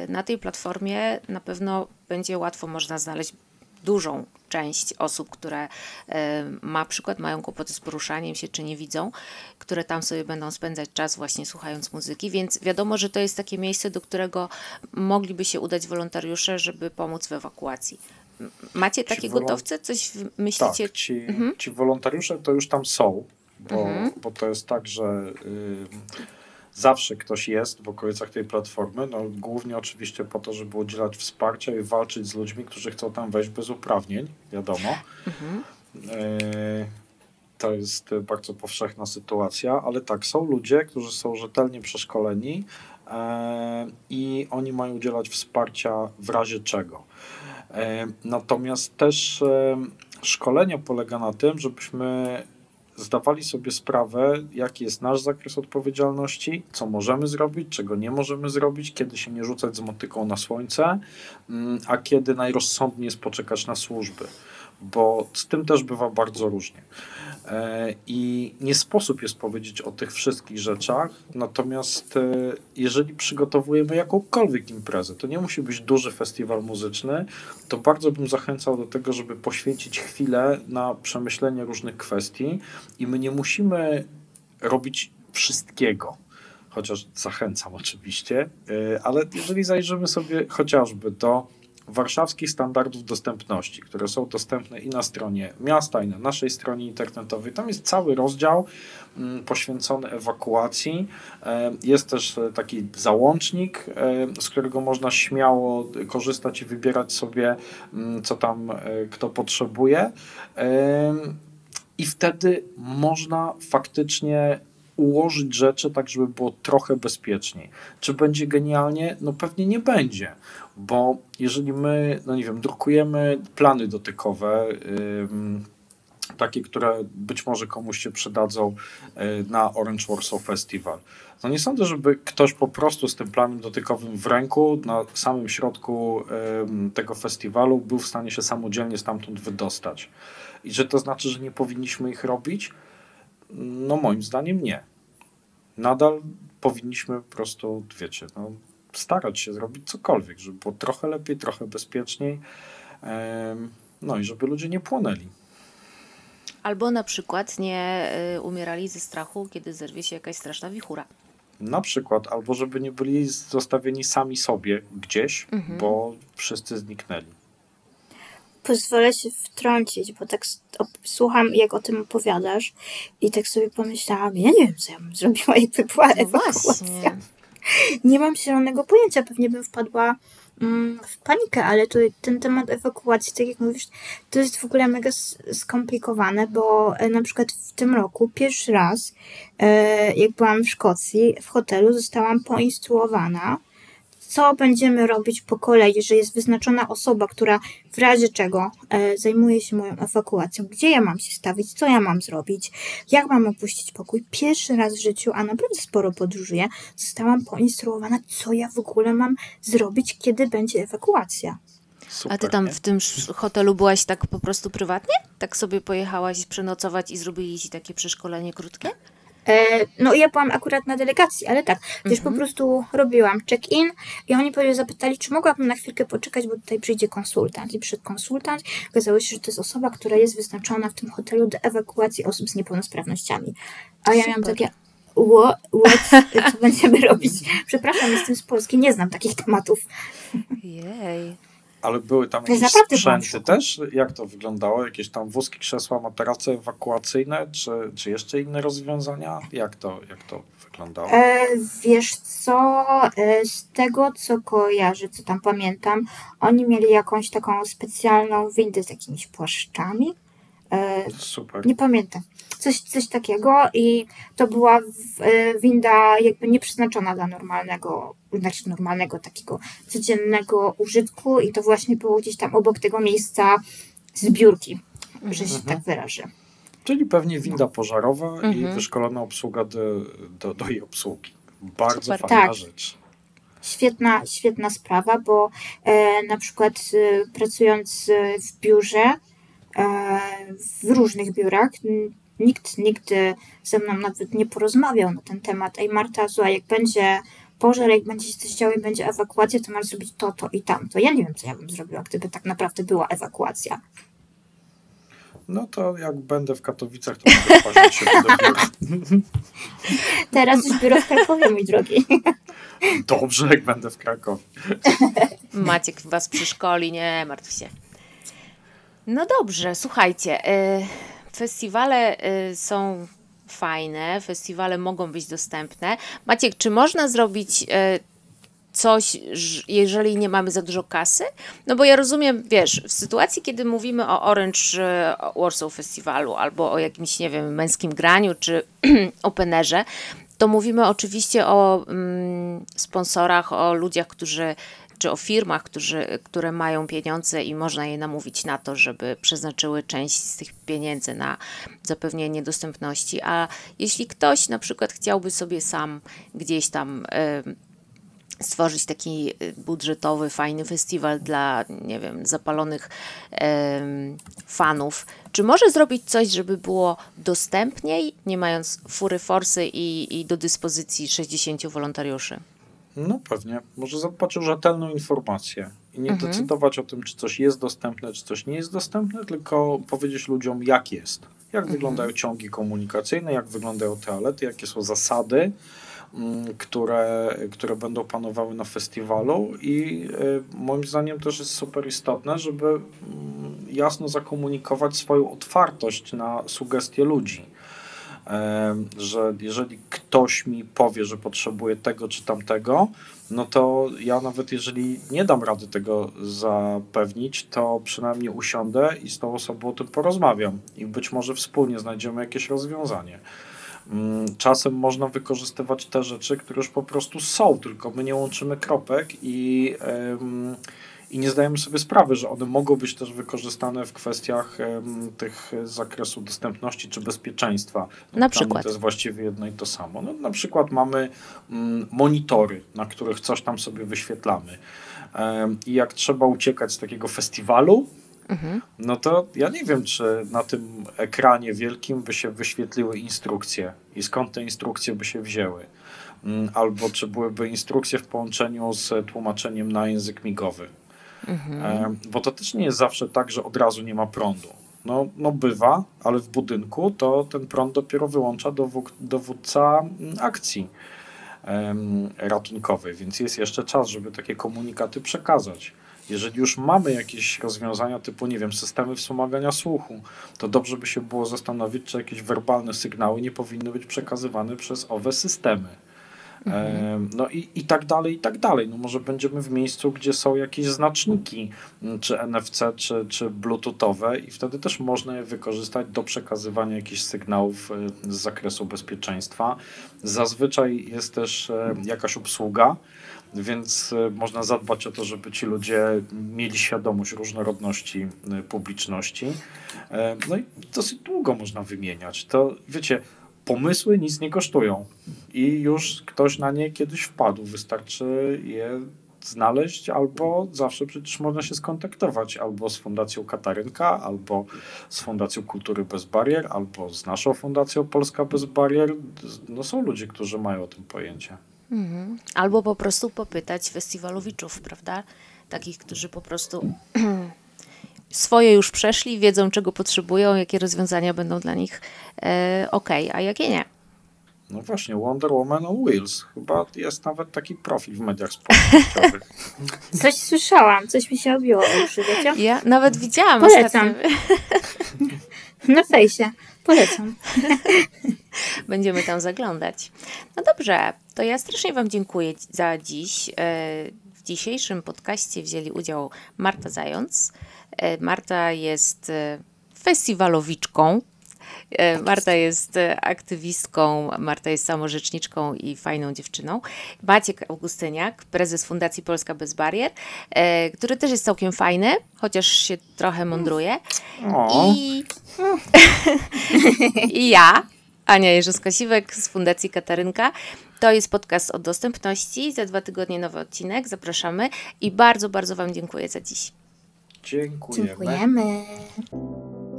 Na tej platformie na pewno będzie łatwo można znaleźć dużą część osób, które y, ma przykład, mają kłopoty z poruszaniem się, czy nie widzą, które tam sobie będą spędzać czas właśnie słuchając muzyki, więc wiadomo, że to jest takie miejsce, do którego mogliby się udać wolontariusze, żeby pomóc w ewakuacji. Macie takie wolon- gotowce? Coś myślicie? Tak, ci, ci wolontariusze to już tam są, bo, Mhm. bo to jest tak, że y, zawsze ktoś jest w okolicach tej platformy, no głównie oczywiście po to, żeby udzielać wsparcia i walczyć z ludźmi, którzy chcą tam wejść bez uprawnień, wiadomo. Y, to jest bardzo powszechna sytuacja, ale tak, są ludzie, którzy są rzetelnie przeszkoleni e, i oni mają udzielać wsparcia w razie czego. E, Natomiast też e, szkolenie polega na tym, żebyśmy zdawali sobie sprawę, jaki jest nasz zakres odpowiedzialności, co możemy zrobić, czego nie możemy zrobić, kiedy się nie rzucać z motyką na słońce, mm, a kiedy najrozsądniej jest poczekać na służby, bo z tym też bywa bardzo różnie. E, I nie sposób jest powiedzieć o tych wszystkich rzeczach, natomiast e, jeżeli przygotowujemy jakąkolwiek imprezę, to nie musi być duży festiwal muzyczny, to bardzo bym zachęcał do tego, żeby poświęcić chwilę na przemyślenie różnych kwestii i my nie musimy robić wszystkiego. Chociaż zachęcam oczywiście, e, ale jeżeli zajrzymy sobie chociażby do warszawskich standardów dostępności, które są dostępne i na stronie miasta, i na naszej stronie internetowej. Tam jest cały rozdział mm, poświęcony ewakuacji. E, Jest też e, taki załącznik, e, z którego można śmiało korzystać i wybierać sobie, mm, co tam kto potrzebuje. I wtedy można faktycznie ułożyć rzeczy tak, żeby było trochę bezpieczniej. Czy będzie genialnie? No pewnie nie będzie, bo jeżeli my, no nie wiem, drukujemy plany dotykowe, takie, które być może komuś się przydadzą y, na Orange Warsaw Festival. No nie sądzę, żeby ktoś po prostu z tym planem dotykowym w ręku na samym środku tego festiwalu był w stanie się samodzielnie stamtąd wydostać. I że to znaczy, że nie powinniśmy ich robić? No moim zdaniem nie. Nadal powinniśmy po prostu, wiecie, no, starać się zrobić cokolwiek, żeby było trochę lepiej, trochę bezpieczniej, no i żeby ludzie nie płonęli. Albo na przykład nie y, umierali ze strachu, kiedy zerwie się jakaś straszna wichura. Na przykład, albo żeby nie byli zostawieni sami sobie gdzieś, Mhm. bo wszyscy zniknęli. Pozwolę się wtrącić, bo tak słucham, jak o tym opowiadasz i tak sobie pomyślałam, ja nie wiem, co ja bym zrobiła, jakby była No ewakuacja. właśnie. Nie mam zielonego pojęcia, pewnie bym wpadła mm, w panikę, ale to, ten temat ewakuacji, tak jak mówisz, to jest w ogóle mega skomplikowane, bo e, na przykład w tym roku pierwszy raz, e, jak byłam w Szkocji, w hotelu zostałam poinstruowana, co będziemy robić po kolei, że jest wyznaczona osoba, która w razie czego e, zajmuje się moją ewakuacją, gdzie ja mam się stawić, co ja mam zrobić, jak mam opuścić pokój. Pierwszy raz w życiu, a naprawdę sporo podróżuję, zostałam poinstruowana, co ja w ogóle mam zrobić, kiedy będzie ewakuacja. Super, A ty tam nie? w tym hotelu byłaś tak po prostu prywatnie? Tak sobie pojechałaś przenocować i zrobili ci takie przeszkolenie krótkie? E, no ja byłam akurat na delegacji, ale tak, wiesz, po prostu robiłam check-in i oni zapytali, czy mogłabym na chwilkę poczekać, bo tutaj przyjdzie konsultant. I przyszedł konsultant, okazało się, że to jest osoba, która jest wyznaczona w tym hotelu do ewakuacji osób z niepełnosprawnościami. A ja miałam takie, what, what, co będziemy robić? Przepraszam, jestem z Polski, nie znam takich tematów. Jej. Ale były tam jakieś sprzęty też? Jak to wyglądało? Jakieś tam wózki, krzesła, materace ewakuacyjne, czy, czy jeszcze inne rozwiązania? Jak to, jak to wyglądało? E, wiesz co, e, z tego co kojarzę, co tam pamiętam, oni mieli jakąś taką specjalną windę z jakimiś płaszczami. E, Super. nie pamiętam. Coś, coś takiego i to była e, winda jakby nieprzeznaczona dla normalnego, znaczy normalnego takiego codziennego użytku i to właśnie było gdzieś tam obok tego miejsca zbiórki, że się tak wyrażę. Czyli pewnie winda pożarowa i Mhm. wyszkolona obsługa do, do, do jej obsługi. Bardzo Super, fajna tak. rzecz. Świetna, świetna sprawa, bo e, na przykład e, pracując e, w biurze, e, w różnych biurach, nikt nigdy ze mną nawet nie porozmawiał na ten temat. Ej Marta, słuchaj, jak będzie pożar, jak będzie się coś działo i będzie ewakuacja, to masz zrobić to, to i tamto. Ja nie wiem, co ja bym zrobiła, gdyby tak naprawdę była ewakuacja. No to jak będę w Katowicach, to będę się do. Teraz już biuro w Krakowie, mój drogi. Dobrze, jak będę w Krakowie. Maciek was przeszkoli, nie martw się. No dobrze, słuchajcie. y, Festiwale y, są fajne, festiwale mogą być dostępne. Maciek, czy można zrobić y, coś, jeżeli nie mamy za dużo kasy? No bo ja rozumiem, wiesz, w sytuacji, kiedy mówimy o Orange y, Warsaw Festiwalu albo o jakimś, nie wiem, męskim graniu czy openerze, to mówimy oczywiście o mm, sponsorach, o ludziach, którzy czy o firmach, którzy, które mają pieniądze i można je namówić na to, żeby przeznaczyły część z tych pieniędzy na zapewnienie dostępności. A jeśli ktoś na przykład chciałby sobie sam gdzieś tam stworzyć taki y, budżetowy, fajny festiwal dla, nie wiem, zapalonych fanów. Czy może zrobić coś, żeby było dostępniej, nie mając fury forsy i, i do dyspozycji 60 wolontariuszy? No pewnie. Może zadbać o rzetelną informację i nie decydować o tym, czy coś jest dostępne, czy coś nie jest dostępne, tylko powiedzieć ludziom, jak jest. Jak wyglądają ciągi komunikacyjne, jak wyglądają toalety, jakie są zasady, mm, które, które będą panowały na festiwalu i y, moim zdaniem też jest super istotne, żeby mm, jasno zakomunikować swoją otwartość na sugestie ludzi. Że jeżeli ktoś mi powie, że potrzebuje tego czy tamtego, no to ja nawet jeżeli nie dam rady tego zapewnić, to przynajmniej usiądę i z tą osobą o tym porozmawiam i być może wspólnie znajdziemy jakieś rozwiązanie. Mm, Czasem można wykorzystywać te rzeczy, które już po prostu są, tylko my nie łączymy kropek i, i nie zdajemy sobie sprawy, że one mogą być też wykorzystane w kwestiach em, tych z zakresu dostępności czy bezpieczeństwa. No, Na przykład? To jest właściwie jedno i to samo. No, na przykład mamy mm, monitory, na których coś tam sobie wyświetlamy. Em, I jak trzeba uciekać z takiego festiwalu, no to ja nie wiem, czy na tym ekranie wielkim by się wyświetliły instrukcje i skąd te instrukcje by się wzięły. Mm, Albo czy byłyby instrukcje w połączeniu z tłumaczeniem na język migowy. E, Bo to też nie jest zawsze tak, że od razu nie ma prądu. No, no bywa, ale w budynku to ten prąd dopiero wyłącza dowód, dowódca mm, akcji ratunkowej, więc jest jeszcze czas, żeby takie komunikaty przekazać. Jeżeli już mamy jakieś rozwiązania typu, nie wiem, systemy wspomagania słuchu, to dobrze by się było zastanowić, czy jakieś werbalne sygnały nie powinny być przekazywane przez owe systemy. Em, No i, i tak dalej, i tak dalej. No może będziemy w miejscu, gdzie są jakieś znaczniki, m, czy NFC, czy, czy bluetoothowe i wtedy też można je wykorzystać do przekazywania jakichś sygnałów e, z zakresu bezpieczeństwa. Zazwyczaj jest też e, jakaś obsługa, więc e, można zadbać o to, żeby ci ludzie mieli świadomość różnorodności publiczności. No i dosyć długo można wymieniać. To wiecie, pomysły nic nie kosztują i już ktoś na nie kiedyś wpadł. Wystarczy je znaleźć, albo zawsze przecież można się skontaktować albo z Fundacją Katarynka, albo z Fundacją Kultury Bez Barier, albo z naszą Fundacją Polska Bez Barier. No są ludzie, którzy mają o tym pojęcie. Mhm. Albo po prostu popytać festiwalowiczów, prawda? Takich, którzy po prostu swoje już przeszli, wiedzą czego potrzebują, jakie rozwiązania będą dla nich e, ok, a jakie nie. No właśnie, Wonder Woman on Wheels. Chyba jest nawet taki profil w mediach społecznościowych. Coś słyszałam, coś mi się odbiło o uszy, wiecie? Ja nawet widziałam Polecam. Na fejsie. Polecam. Będziemy tam zaglądać. No dobrze, to ja strasznie Wam dziękuję za dziś. E, W dzisiejszym podcaście wzięli udział Marta Zając. E, Marta jest e, festiwalowiczką. E, Marta jest aktywistką, Marta jest samorzeczniczką i fajną dziewczyną. Maciek Augustyniak, prezes Fundacji Polska Bez Barier, który też jest całkiem fajny, chociaż się trochę mądruje. I, I ja, Ania Jerzowska-Siwek z Fundacji Katarynka. To jest podcast o dostępności. Za dwa tygodnie nowy odcinek. Zapraszamy i bardzo, bardzo Wam dziękuję za dziś. Dziękujemy. Dziękujemy.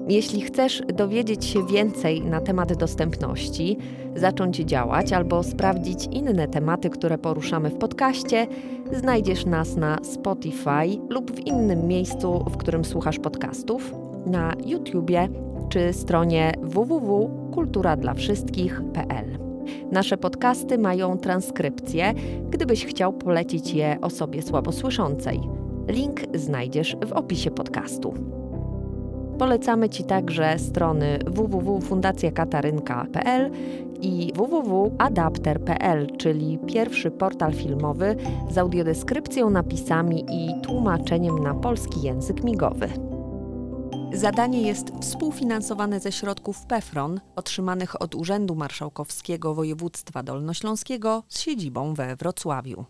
Jeśli chcesz dowiedzieć się więcej na temat dostępności, zacząć działać albo sprawdzić inne tematy, które poruszamy w podcaście, znajdziesz nas na Spotify lub w innym miejscu, w którym słuchasz podcastów, na YouTubie czy stronie www.kulturadlawszystkich.pl. Nasze podcasty mają transkrypcję, gdybyś chciał polecić je osobie słabosłyszącej. Link znajdziesz w opisie podcastu. Polecamy Ci także strony www.fundacjakatarynka.pl i www.adapter.pl, czyli pierwszy portal filmowy z audiodeskrypcją, napisami i tłumaczeniem na polski język migowy. Zadanie jest współfinansowane ze środków PEFRON otrzymanych od Urzędu Marszałkowskiego Województwa Dolnośląskiego z siedzibą we Wrocławiu.